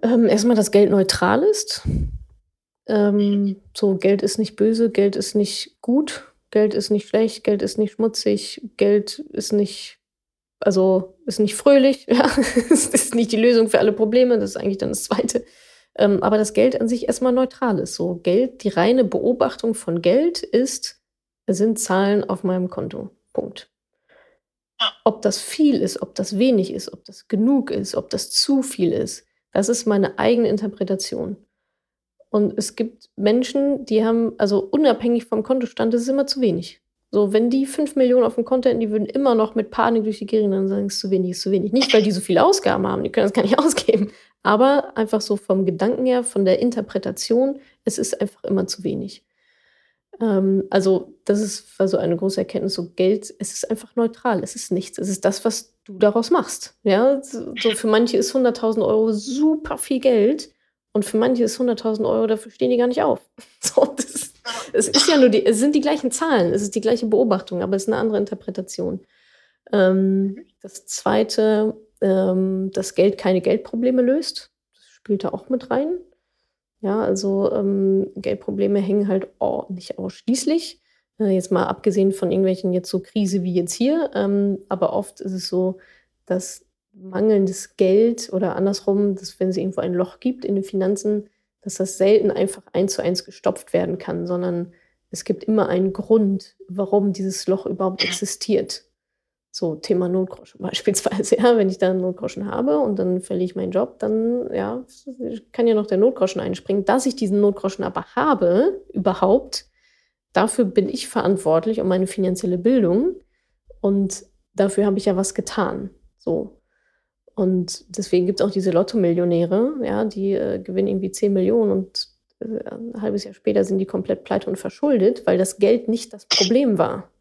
Ähm, erstmal, dass Geld neutral ist. Ähm, so, Geld ist nicht böse, Geld ist nicht gut, Geld ist nicht schlecht, Geld ist nicht schmutzig, Geld ist nicht, also ist nicht fröhlich, <laughs> ja, es ist nicht die Lösung für alle Probleme, das ist eigentlich dann das Zweite. Ähm, aber das Geld an sich erstmal neutral ist. So Geld, die reine Beobachtung von Geld ist, sind Zahlen auf meinem Konto. Punkt. Ob das viel ist, ob das wenig ist, ob das genug ist, ob das zu viel ist, das ist meine eigene Interpretation. Und es gibt Menschen, die haben, also unabhängig vom Kontostand, das ist immer zu wenig. So, wenn die 5 Millionen auf dem Konto hätten, die würden immer noch mit Panik durch die Gegend und sagen, es ist zu wenig, es ist zu wenig. Nicht, weil die so viele Ausgaben haben, die können das gar nicht <laughs> ausgeben, aber einfach so vom Gedanken her, von der Interpretation, es ist einfach immer zu wenig. Ähm, also, das ist war so eine große Erkenntnis, so Geld, es ist einfach neutral, es ist nichts, es ist das, was du daraus machst. Ja, so für manche ist 100.000 Euro super viel Geld und für manche ist 100.000 Euro, dafür stehen die gar nicht auf. <laughs> So, das, es ist ja nur die, es sind die gleichen Zahlen, es ist die gleiche Beobachtung, aber es ist eine andere Interpretation. Ähm, das zweite, ähm, dass Geld keine Geldprobleme löst. Das spielt da auch mit rein. Ja, also ähm, Geldprobleme hängen halt oh, nicht ausschließlich. Äh, jetzt mal abgesehen von irgendwelchen jetzt so Krise wie jetzt hier, ähm, aber oft ist es so, dass mangelndes Geld oder andersrum, dass wenn es irgendwo ein Loch gibt in den Finanzen, dass das selten einfach eins zu eins gestopft werden kann, sondern es gibt immer einen Grund, warum dieses Loch überhaupt existiert. So Thema Notgroschen <laughs> beispielsweise. Ja, wenn ich da einen Notgroschen habe und dann verliere ich meinen Job, dann ja, kann ja noch der Notgroschen einspringen. Dass ich diesen Notgroschen aber habe, überhaupt, dafür bin ich verantwortlich um meine finanzielle Bildung und dafür habe ich ja was getan. So. Und deswegen gibt es auch diese Lotto-Millionäre, ja, die äh, gewinnen irgendwie 10 Millionen und äh, ein halbes Jahr später sind die komplett pleite und verschuldet, weil das Geld nicht das Problem war.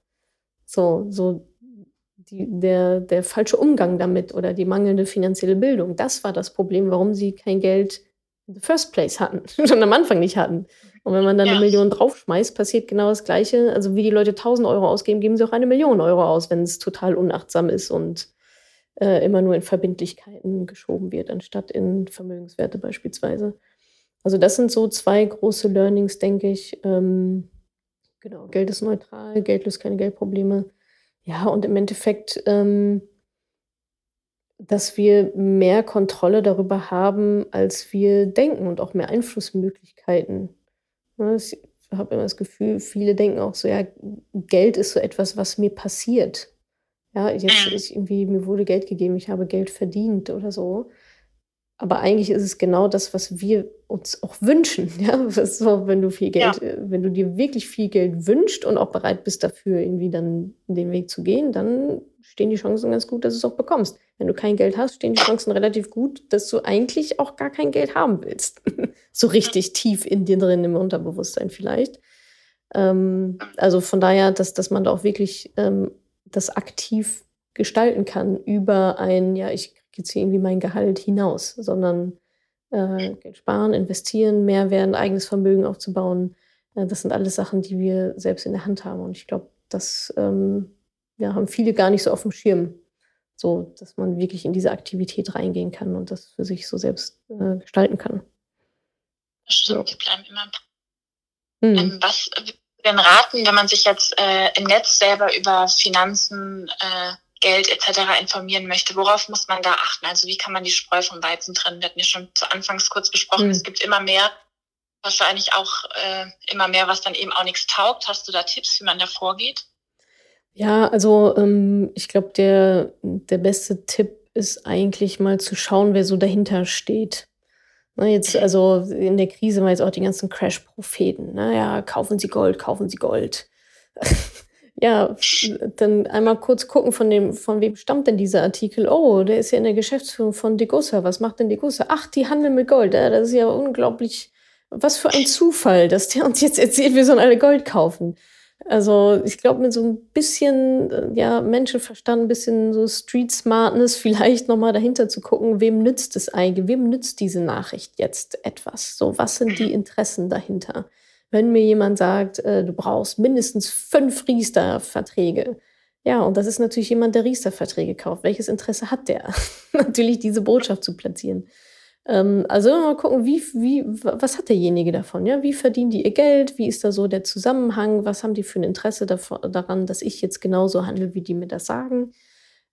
So, so die, der, der falsche Umgang damit oder die mangelnde finanzielle Bildung, das war das Problem, warum sie kein Geld in the first place hatten, <laughs> schon am Anfang nicht hatten. Und wenn man dann ja. eine Million draufschmeißt, passiert genau das Gleiche. Also wie die Leute 1000 Euro ausgeben, geben sie auch eine Million Euro aus, wenn es total unachtsam ist und äh, immer nur in Verbindlichkeiten geschoben wird, anstatt in Vermögenswerte beispielsweise. Also das sind so zwei große Learnings, denke ich. Ähm, genau, Geld ist neutral, Geld löst keine Geldprobleme. Ja, und im Endeffekt, ähm, dass wir mehr Kontrolle darüber haben, als wir denken und auch mehr Einflussmöglichkeiten. Ne, ich habe immer das Gefühl, viele denken auch so, ja, Geld ist so etwas, was mir passiert. Ja, jetzt mhm. ich irgendwie, mir wurde Geld gegeben, ich habe Geld verdient oder so. Aber eigentlich ist es genau das, was wir uns auch wünschen. <laughs> Ja, so, wenn du viel Geld, ja. Äh, wenn du dir wirklich viel Geld wünschst und auch bereit bist dafür, irgendwie dann den Weg zu gehen, dann stehen die Chancen ganz gut, dass du es auch bekommst. Wenn du kein Geld hast, stehen die Chancen relativ gut, dass du eigentlich auch gar kein Geld haben willst. <laughs> so richtig tief in dir drin im Unterbewusstsein vielleicht. Ähm, also von daher, dass, dass man da auch wirklich ähm, das aktiv gestalten kann über ein, ja, ich jetzt hier irgendwie mein Gehalt hinaus, sondern äh, Geld sparen, investieren, mehr werden, eigenes Vermögen aufzubauen. Äh, das sind alles Sachen, die wir selbst in der Hand haben. Und ich glaube, das ähm, ja, haben viele gar nicht so auf dem Schirm, so dass man wirklich in diese Aktivität reingehen kann und das für sich so selbst äh, gestalten kann. Das stimmt, die bleiben immer. Hm. Ähm, was denn raten, wenn man sich jetzt äh, im Netz selber über Finanzen äh, Geld etc. informieren möchte, worauf muss man da achten? Also wie kann man die Spreu vom Weizen trennen? Wir hatten ja schon zu Anfangs kurz besprochen, mhm. es gibt immer mehr, wahrscheinlich auch äh, immer mehr, was dann eben auch nichts taugt. Hast du da Tipps, wie man da vorgeht? Ja, also ähm, ich glaube, der, der beste Tipp ist eigentlich mal zu schauen, wer so dahinter steht. Na, jetzt, also in der Krise war jetzt auch die ganzen Crash-Propheten. Naja, kaufen Sie Gold, kaufen Sie Gold. Ja, dann einmal kurz gucken, von, dem, von wem stammt denn dieser Artikel? Oh, der ist ja in der Geschäftsführung von Degussa. Was macht denn Degussa? Ach, die handeln mit Gold. Ja, das ist ja unglaublich. Was für ein Zufall, dass der uns jetzt erzählt, wir sollen alle Gold kaufen. Also ich glaube, mit so ein bisschen äh, ja, Menschenverstand, ein bisschen so Street Smartness vielleicht nochmal dahinter zu gucken, wem nützt es eigentlich, wem nützt diese Nachricht jetzt etwas? So, was sind die Interessen dahinter? Wenn mir jemand sagt, äh, du brauchst mindestens fünf Riester-Verträge, ja, und das ist natürlich jemand, der Riester-Verträge kauft. Welches Interesse hat der? <laughs> natürlich diese Botschaft zu platzieren. Ähm, also mal gucken, wie, wie, was hat derjenige davon? Ja? Wie verdienen die ihr Geld? Wie ist da so der Zusammenhang? Was haben die für ein Interesse davon, daran, dass ich jetzt genauso handle, wie die mir das sagen?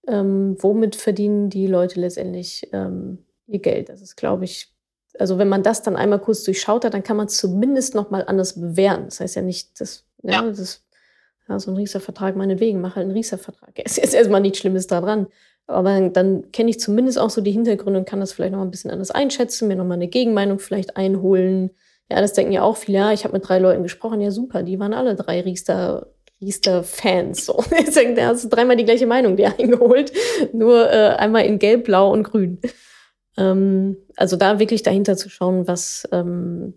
Ähm, womit verdienen die Leute letztendlich ähm, ihr Geld? Das ist, glaube ich, also wenn man das dann einmal kurz durchschaut hat, dann kann man es zumindest noch mal anders bewerten. Das heißt ja nicht, dass ja, ja. das ja, so ein Rieser-Vertrag meinetwegen, mach halt einen Rieser-Vertrag. <laughs> Es ist erstmal nichts Schlimmes daran. Aber dann kenne ich zumindest auch so die Hintergründe und kann das vielleicht noch ein bisschen anders einschätzen, mir nochmal eine Gegenmeinung vielleicht einholen. Ja, das denken ja auch viele. Ja, ich habe mit drei Leuten gesprochen. Ja, super, die waren alle drei Riester, Riester-Fans. <laughs> So. Jetzt da hast du dreimal die gleiche Meinung dir <laughs> eingeholt. Nur äh, einmal in Gelb, Blau und Grün. Ähm, also da wirklich dahinter zu schauen, was, ähm,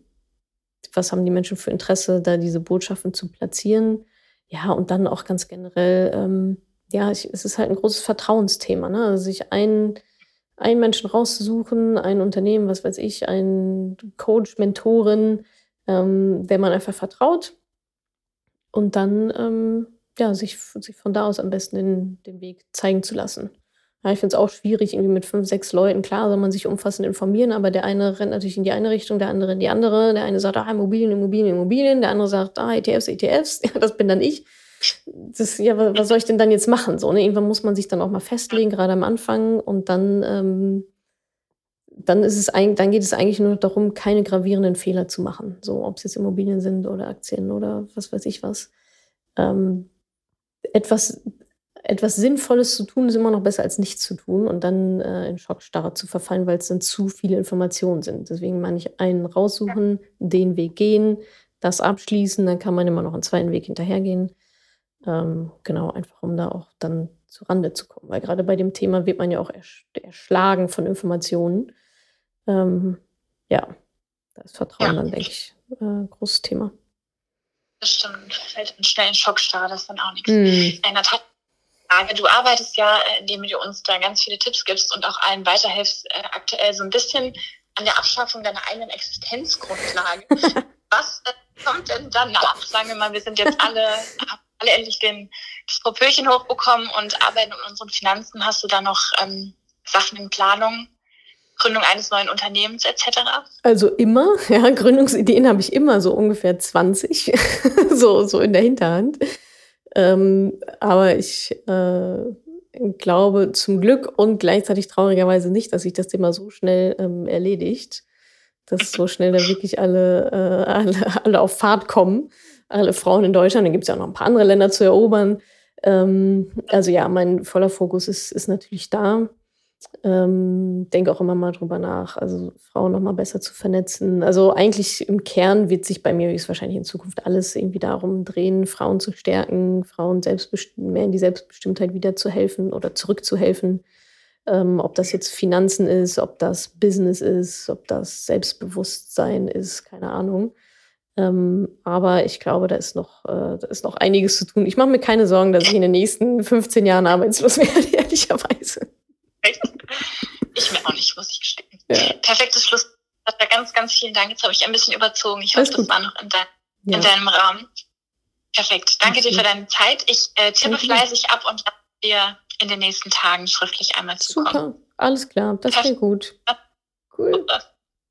was haben die Menschen für Interesse, da diese Botschaften zu platzieren. Ja, und dann auch ganz generell. Ähm, ja, ich, es ist halt ein großes Vertrauensthema, ne? Also sich einen, einen Menschen rauszusuchen, ein Unternehmen, was weiß ich, ein Coach, Mentorin, ähm, der man einfach vertraut und dann ähm, ja, sich, sich von da aus am besten den, den Weg zeigen zu lassen. Ja, ich finde es auch schwierig, irgendwie mit fünf, sechs Leuten. Klar soll man sich umfassend informieren, aber der eine rennt natürlich in die eine Richtung, der andere in die andere. Der eine sagt, ah, Immobilien, Immobilien, Immobilien. Der andere sagt, ah, ETFs, ETFs. <laughs> Ja, das bin dann ich das, ja, was soll ich denn dann jetzt machen? So, ne? Irgendwann muss man sich dann auch mal festlegen, gerade am Anfang. Und dann, ähm, dann ist es eigentlich, dann geht es eigentlich nur darum, keine gravierenden Fehler zu machen. So, ob es jetzt Immobilien sind oder Aktien oder was weiß ich was. Ähm, etwas, etwas Sinnvolles zu tun, ist immer noch besser als nichts zu tun und dann äh, in Schockstarre zu verfallen, weil es dann zu viele Informationen sind. Deswegen meine ich, einen raussuchen, den Weg gehen, das abschließen, dann kann man immer noch einen zweiten Weg hinterhergehen. Ähm, genau, einfach um da auch dann zu Rande zu kommen. Weil gerade bei dem Thema wird man ja auch ersch erschlagen von Informationen. Ähm, ja, da ist Vertrauen ja. dann, denke ich, äh, großes Thema. Das stimmt. Fällt in schnell in Schockstarre, das ist dann auch nichts. Mhm. In der Tat, du arbeitest ja, indem du uns da ganz viele Tipps gibst und auch allen weiterhilfst, äh, aktuell so ein bisschen an der Abschaffung deiner eigenen Existenzgrundlage. <laughs> Was äh, kommt denn danach? Sagen wir mal, wir sind jetzt alle, alle endlich den, das Propöchen hochbekommen und arbeiten in unseren Finanzen. Hast du da noch ähm, Sachen in Planung? Gründung eines neuen Unternehmens etc.? Also immer, ja, Gründungsideen habe ich immer so ungefähr 20, <laughs> so, so in der Hinterhand. Ähm, aber ich äh, glaube zum Glück und gleichzeitig traurigerweise nicht, dass sich das Thema so schnell ähm, erledigt, dass so schnell da wirklich alle, äh, alle, alle auf Fahrt kommen alle Frauen in Deutschland. Dann gibt es ja auch noch ein paar andere Länder zu erobern. Ähm, also ja, mein voller Fokus ist, ist natürlich da. Ähm, denke auch immer mal drüber nach, also Frauen noch mal besser zu vernetzen. Also eigentlich im Kern wird sich bei mir wahrscheinlich in Zukunft alles irgendwie darum drehen, Frauen zu stärken, Frauen mehr in die Selbstbestimmtheit wieder zu helfen oder zurückzuhelfen. Ähm, ob das jetzt Finanzen ist, ob das Business ist, ob das Selbstbewusstsein ist, keine Ahnung. Ähm, aber ich glaube, da ist noch, äh, da ist noch einiges zu tun. Ich mache mir keine Sorgen, dass ich in den nächsten 15 Jahren arbeitslos <laughs> werde, ehrlicherweise. Ich mir auch nicht, muss ich gestehen. Ja. Perfektes Schluss. Ganz, ganz vielen Dank. Jetzt habe ich ein bisschen überzogen. Ich hoffe, das war noch in, dein, ja. in, deinem Rahmen. Perfekt. Danke okay. dir für deine Zeit. Ich äh, tippe Danke. fleißig ab und lasse dir in den nächsten Tagen schriftlich einmal zukommen. Super. Alles klar. Das klingt gut. Cool.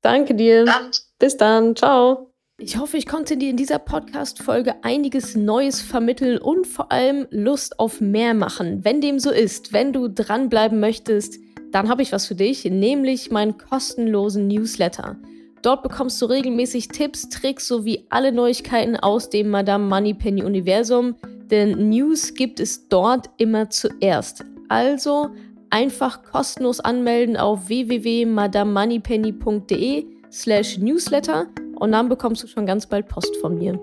Danke dir. Dann. Bis dann. Ciao. Ich hoffe, ich konnte dir in dieser Podcast-Folge einiges Neues vermitteln und vor allem Lust auf mehr machen. Wenn dem so ist, wenn du dranbleiben möchtest, dann habe ich was für dich, nämlich meinen kostenlosen Newsletter. Dort bekommst du regelmäßig Tipps, Tricks sowie alle Neuigkeiten aus dem Madame Moneypenny Universum, denn News gibt es dort immer zuerst. Also einfach kostenlos anmelden auf www.madamemoneypenny.de slash newsletter und dann bekommst du schon ganz bald Post von mir.